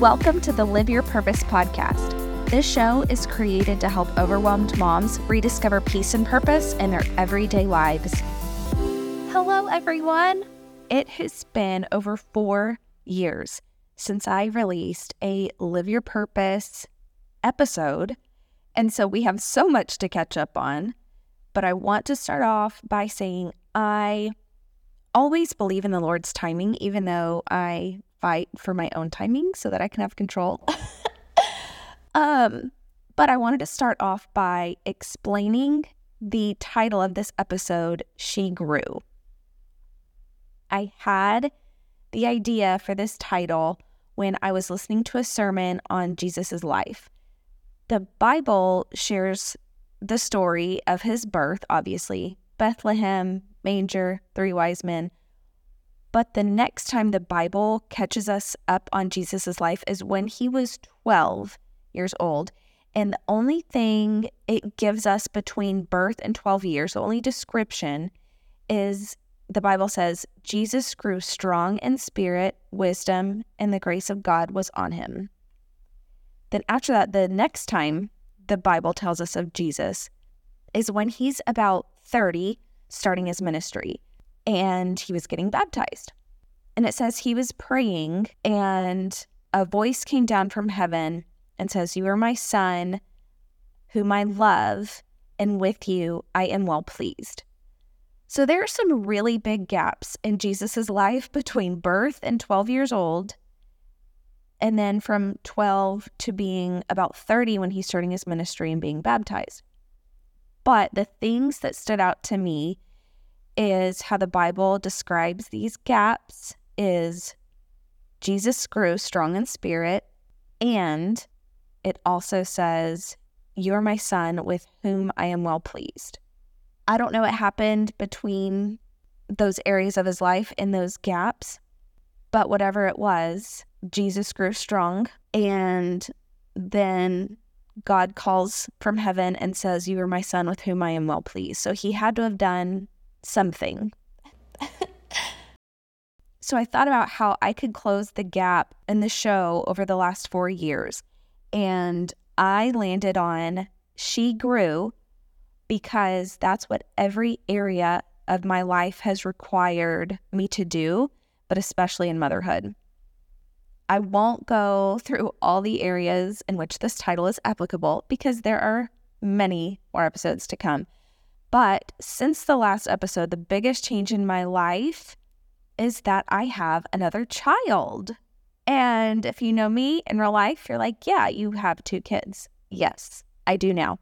Welcome to the Live Your Purpose podcast. This show is created to help overwhelmed moms rediscover peace and purpose in their everyday lives. Hello, everyone. It has been over four years since I released a Live Your Purpose episode. And so we have so much to catch up on. But I want to start off by saying I always believe in the Lord's timing, even though I fight for my own timing so that I can have control. um, but I wanted to start off by explaining the title of this episode, She Grew. I had the idea for this title when I was listening to a sermon on Jesus' life. The Bible shares the story of his birth, obviously, Bethlehem, manger, three wise men. But the next time the Bible catches us up on Jesus' life is when he was 12 years old. And the only thing it gives us between birth and 12 years, the only description is the Bible says Jesus grew strong in spirit, wisdom, and the grace of God was on him. Then, after that, the next time the Bible tells us of Jesus is when he's about 30 starting his ministry and he was getting baptized. And it says he was praying and a voice came down from heaven and says, You are my son, whom I love, and with you I am well pleased. So there are some really big gaps in Jesus' life between birth and 12 years old, and then from 12 to being about 30 when he's starting his ministry and being baptized. But the things that stood out to me is how the Bible describes these gaps is Jesus grew strong in spirit and it also says you are my son with whom I am well pleased. I don't know what happened between those areas of his life in those gaps, but whatever it was, Jesus grew strong and then God calls from heaven and says, You are my son with whom I am well pleased. So he had to have done something. so I thought about how I could close the gap in the show over the last four years. And I landed on She Grew because that's what every area of my life has required me to do, but especially in motherhood. I won't go through all the areas in which this title is applicable because there are many more episodes to come. But since the last episode, the biggest change in my life is that I have another child. And if you know me in real life, you're like, yeah, you have two kids. Yes, I do now.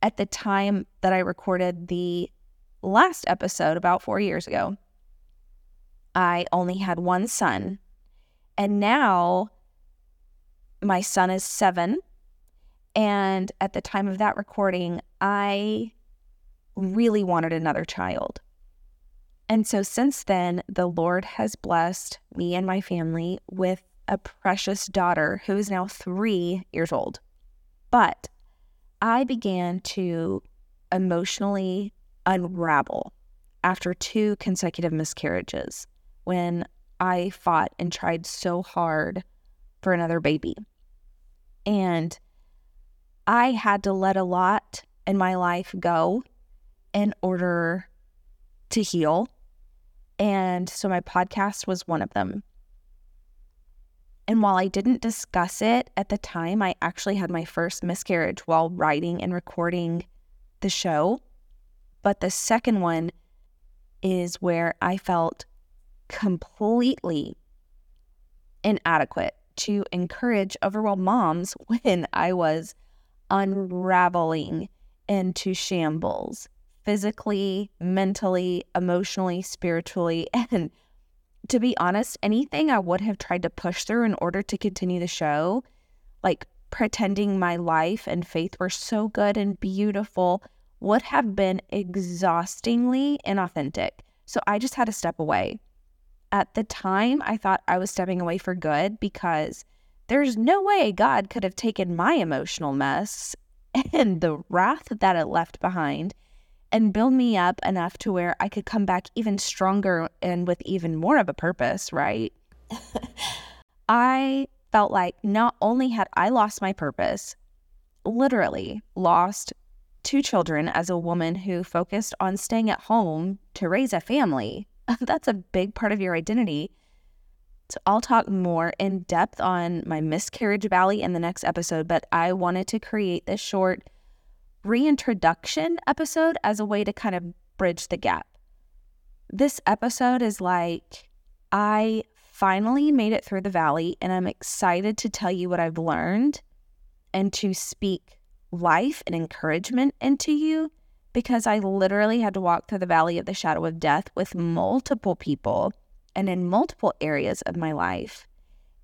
At the time that I recorded the last episode about four years ago, I only had one son and now my son is seven. And at the time of that recording, I really wanted another child. And so since then, the Lord has blessed me and my family with a precious daughter who is now three years old. But I began to emotionally unravel after two consecutive miscarriages when I fought and tried so hard for another baby. And I had to let a lot in my life go in order to heal. And so my podcast was one of them. And while I didn't discuss it at the time, I actually had my first miscarriage while writing and recording the show. But the second one is where I felt completely inadequate to encourage overwhelmed moms when I was unraveling into shambles physically, mentally, emotionally, spiritually. And to be honest, anything I would have tried to push through in order to continue the show, like pretending my life and faith were so good and beautiful, would have been exhaustingly inauthentic. So I just had to step away at the time, I thought I was stepping away for good because there's no way God could have taken my emotional mess and the wrath that it left behind and build me up enough to where I could come back even stronger and with even more of a purpose, right? I felt like not only had I lost my purpose, literally lost two children as a woman who focused on staying at home to raise a family. That's a big part of your identity. So I'll talk more in depth on my miscarriage valley in the next episode, but I wanted to create this short reintroduction episode as a way to kind of bridge the gap. This episode is like I finally made it through the valley and I'm excited to tell you what I've learned and to speak life and encouragement into you because I literally had to walk through the valley of the shadow of death with multiple people and in multiple areas of my life.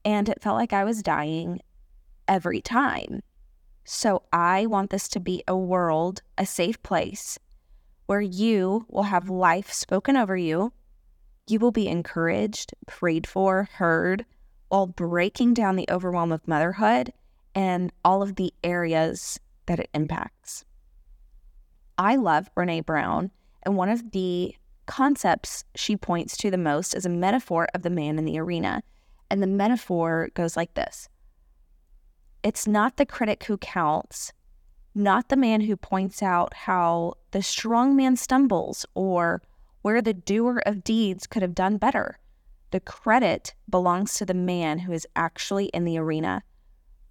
And it felt like I was dying every time. So I want this to be a world, a safe place where you will have life spoken over you. You will be encouraged, prayed for, heard, while breaking down the overwhelm of motherhood and all of the areas that it impacts. I love Brene Brown, and one of the concepts she points to the most is a metaphor of the man in the arena. And the metaphor goes like this It's not the critic who counts, not the man who points out how the strong man stumbles or where the doer of deeds could have done better. The credit belongs to the man who is actually in the arena,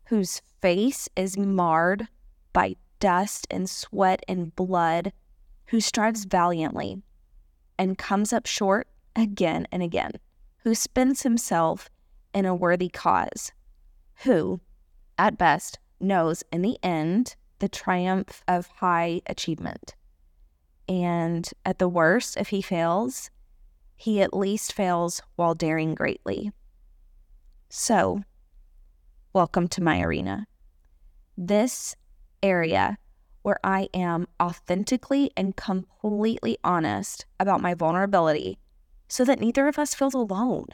whose face is marred by dust and sweat and blood, who strives valiantly and comes up short again and again, who spends himself in a worthy cause, who, at best, knows in the end the triumph of high achievement. And at the worst, if he fails, he at least fails while daring greatly. So, welcome to my arena. This area where I am authentically and completely honest about my vulnerability so that neither of us feels alone.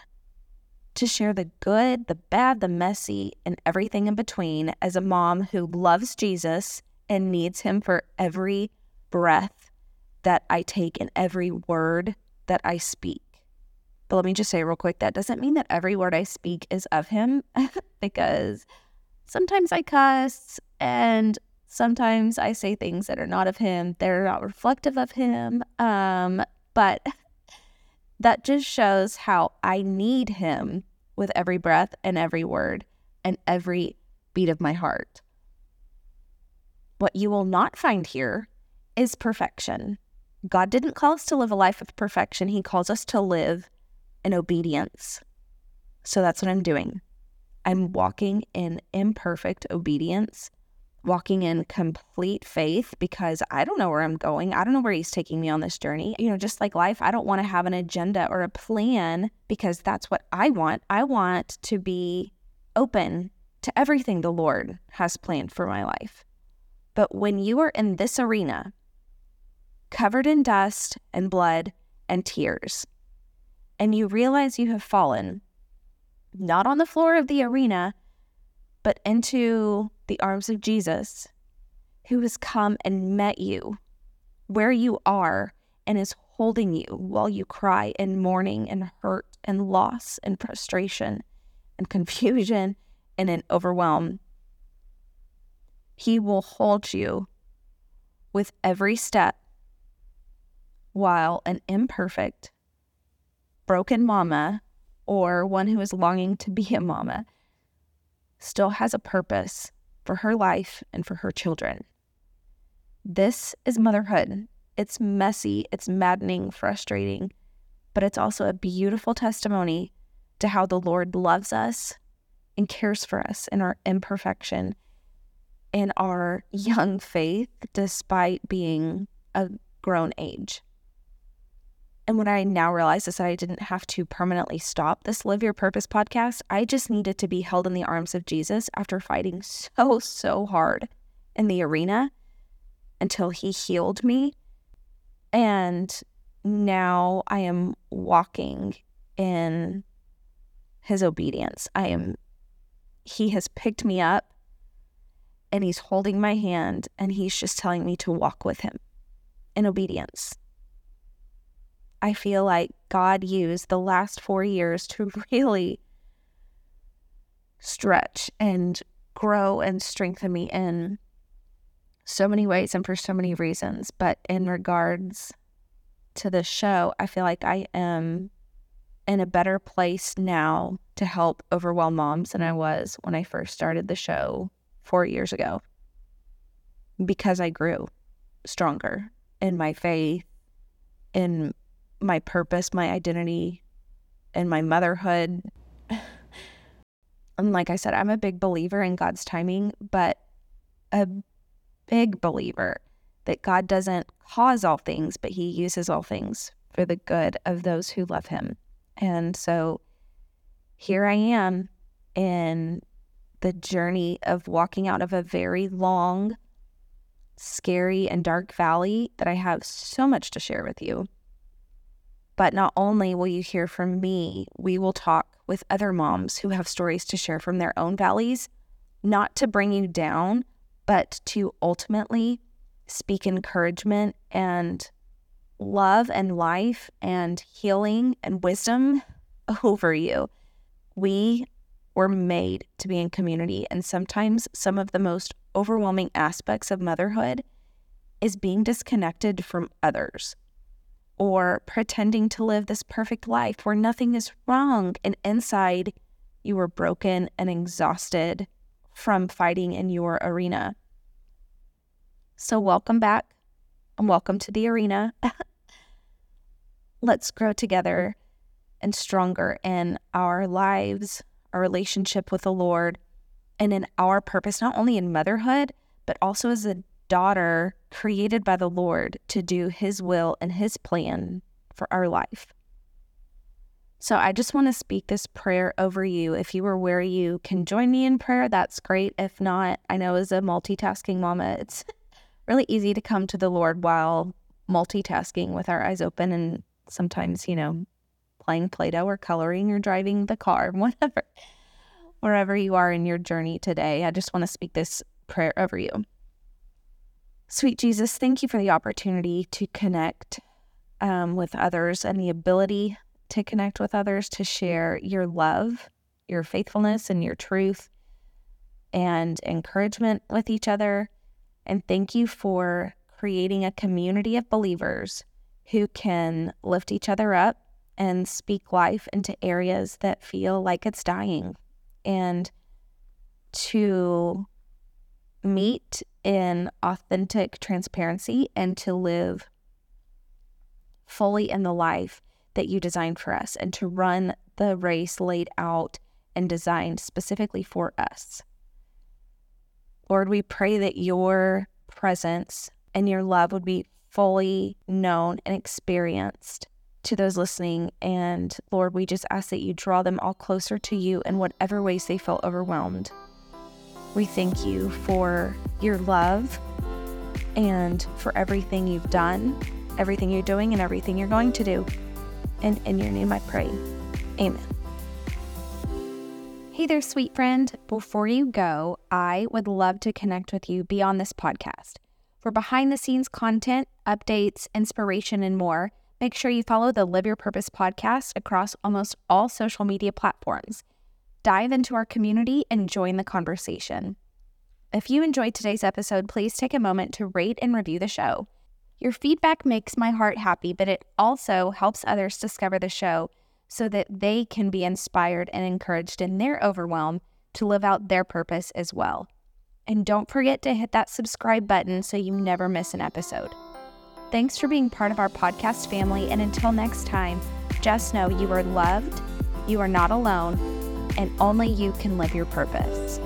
To share the good, the bad, the messy, and everything in between as a mom who loves Jesus and needs him for every breath that I take and every word that I speak. But let me just say real quick that doesn't mean that every word I speak is of him because sometimes I cuss and Sometimes I say things that are not of him, they're not reflective of him. Um, but that just shows how I need him with every breath and every word and every beat of my heart. What you will not find here is perfection. God didn't call us to live a life of perfection, He calls us to live in obedience. So that's what I'm doing. I'm walking in imperfect obedience walking in complete faith because I don't know where I'm going. I don't know where he's taking me on this journey. You know, just like life, I don't want to have an agenda or a plan because that's what I want. I want to be open to everything the Lord has planned for my life. But when you are in this arena, covered in dust and blood and tears, and you realize you have fallen, not on the floor of the arena, but into the arms of Jesus, who has come and met you where you are and is holding you while you cry in mourning and hurt and loss and frustration and confusion and in overwhelm. He will hold you with every step while an imperfect, broken mama or one who is longing to be a mama still has a purpose for her life and for her children. This is motherhood. It's messy, it's maddening, frustrating, but it's also a beautiful testimony to how the Lord loves us and cares for us in our imperfection in our young faith, despite being a grown age. And what I now realize is that I didn't have to permanently stop this Live Your Purpose podcast. I just needed to be held in the arms of Jesus after fighting so, so hard in the arena until he healed me. And now I am walking in his obedience. I am, he has picked me up and he's holding my hand and he's just telling me to walk with him in obedience. I feel like God used the last four years to really stretch and grow and strengthen me in so many ways and for so many reasons. But in regards to the show, I feel like I am in a better place now to help overwhelm moms than I was when I first started the show four years ago because I grew stronger in my faith, in my purpose, my identity, and my motherhood. and like I said, I'm a big believer in God's timing, but a big believer that God doesn't cause all things, but He uses all things for the good of those who love Him. And so here I am in the journey of walking out of a very long, scary, and dark valley that I have so much to share with you. But not only will you hear from me, we will talk with other moms who have stories to share from their own valleys, not to bring you down, but to ultimately speak encouragement and love and life and healing and wisdom over you. We were made to be in community, and sometimes some of the most overwhelming aspects of motherhood is being disconnected from others or pretending to live this perfect life where nothing is wrong and inside you are broken and exhausted from fighting in your arena. So, welcome back and welcome to the arena. Let's grow together and stronger in our lives, our relationship with the Lord, and in our purpose, not only in motherhood, but also as a daughter created by the Lord to do His will and His plan for our life. So I just want to speak this prayer over you. If you are where you can join me in prayer, that's great. If not, I know as a multitasking mama, it's really easy to come to the Lord while multitasking with our eyes open and sometimes, you know, playing Play Doh or coloring or driving the car, whatever, wherever you are in your journey today. I just want to speak this prayer over you. Sweet Jesus, thank you for the opportunity to connect um, with others and the ability to connect with others, to share your love, your faithfulness, and your truth and encouragement with each other. And thank you for creating a community of believers who can lift each other up and speak life into areas that feel like it's dying and to meet in authentic transparency and to live fully in the life that you designed for us and to run the race laid out and designed specifically for us. Lord, we pray that your presence and your love would be fully known and experienced to those listening. And Lord, we just ask that you draw them all closer to you in whatever ways they feel overwhelmed. We thank you for your love and for everything you've done, everything you're doing, and everything you're going to do. And in your name I pray. Amen. Hey there, sweet friend. Before you go, I would love to connect with you beyond this podcast. For behind the scenes content, updates, inspiration, and more, make sure you follow the Live Your Purpose podcast across almost all social media platforms dive into our community and join the conversation. If you enjoyed today's episode, please take a moment to rate and review the show. Your feedback makes my heart happy, but it also helps others discover the show so that they can be inspired and encouraged in their overwhelm to live out their purpose as well. And don't forget to hit that subscribe button so you never miss an episode. Thanks for being part of our podcast family, and until next time, just know you are loved, you are not alone, and only you can live your purpose.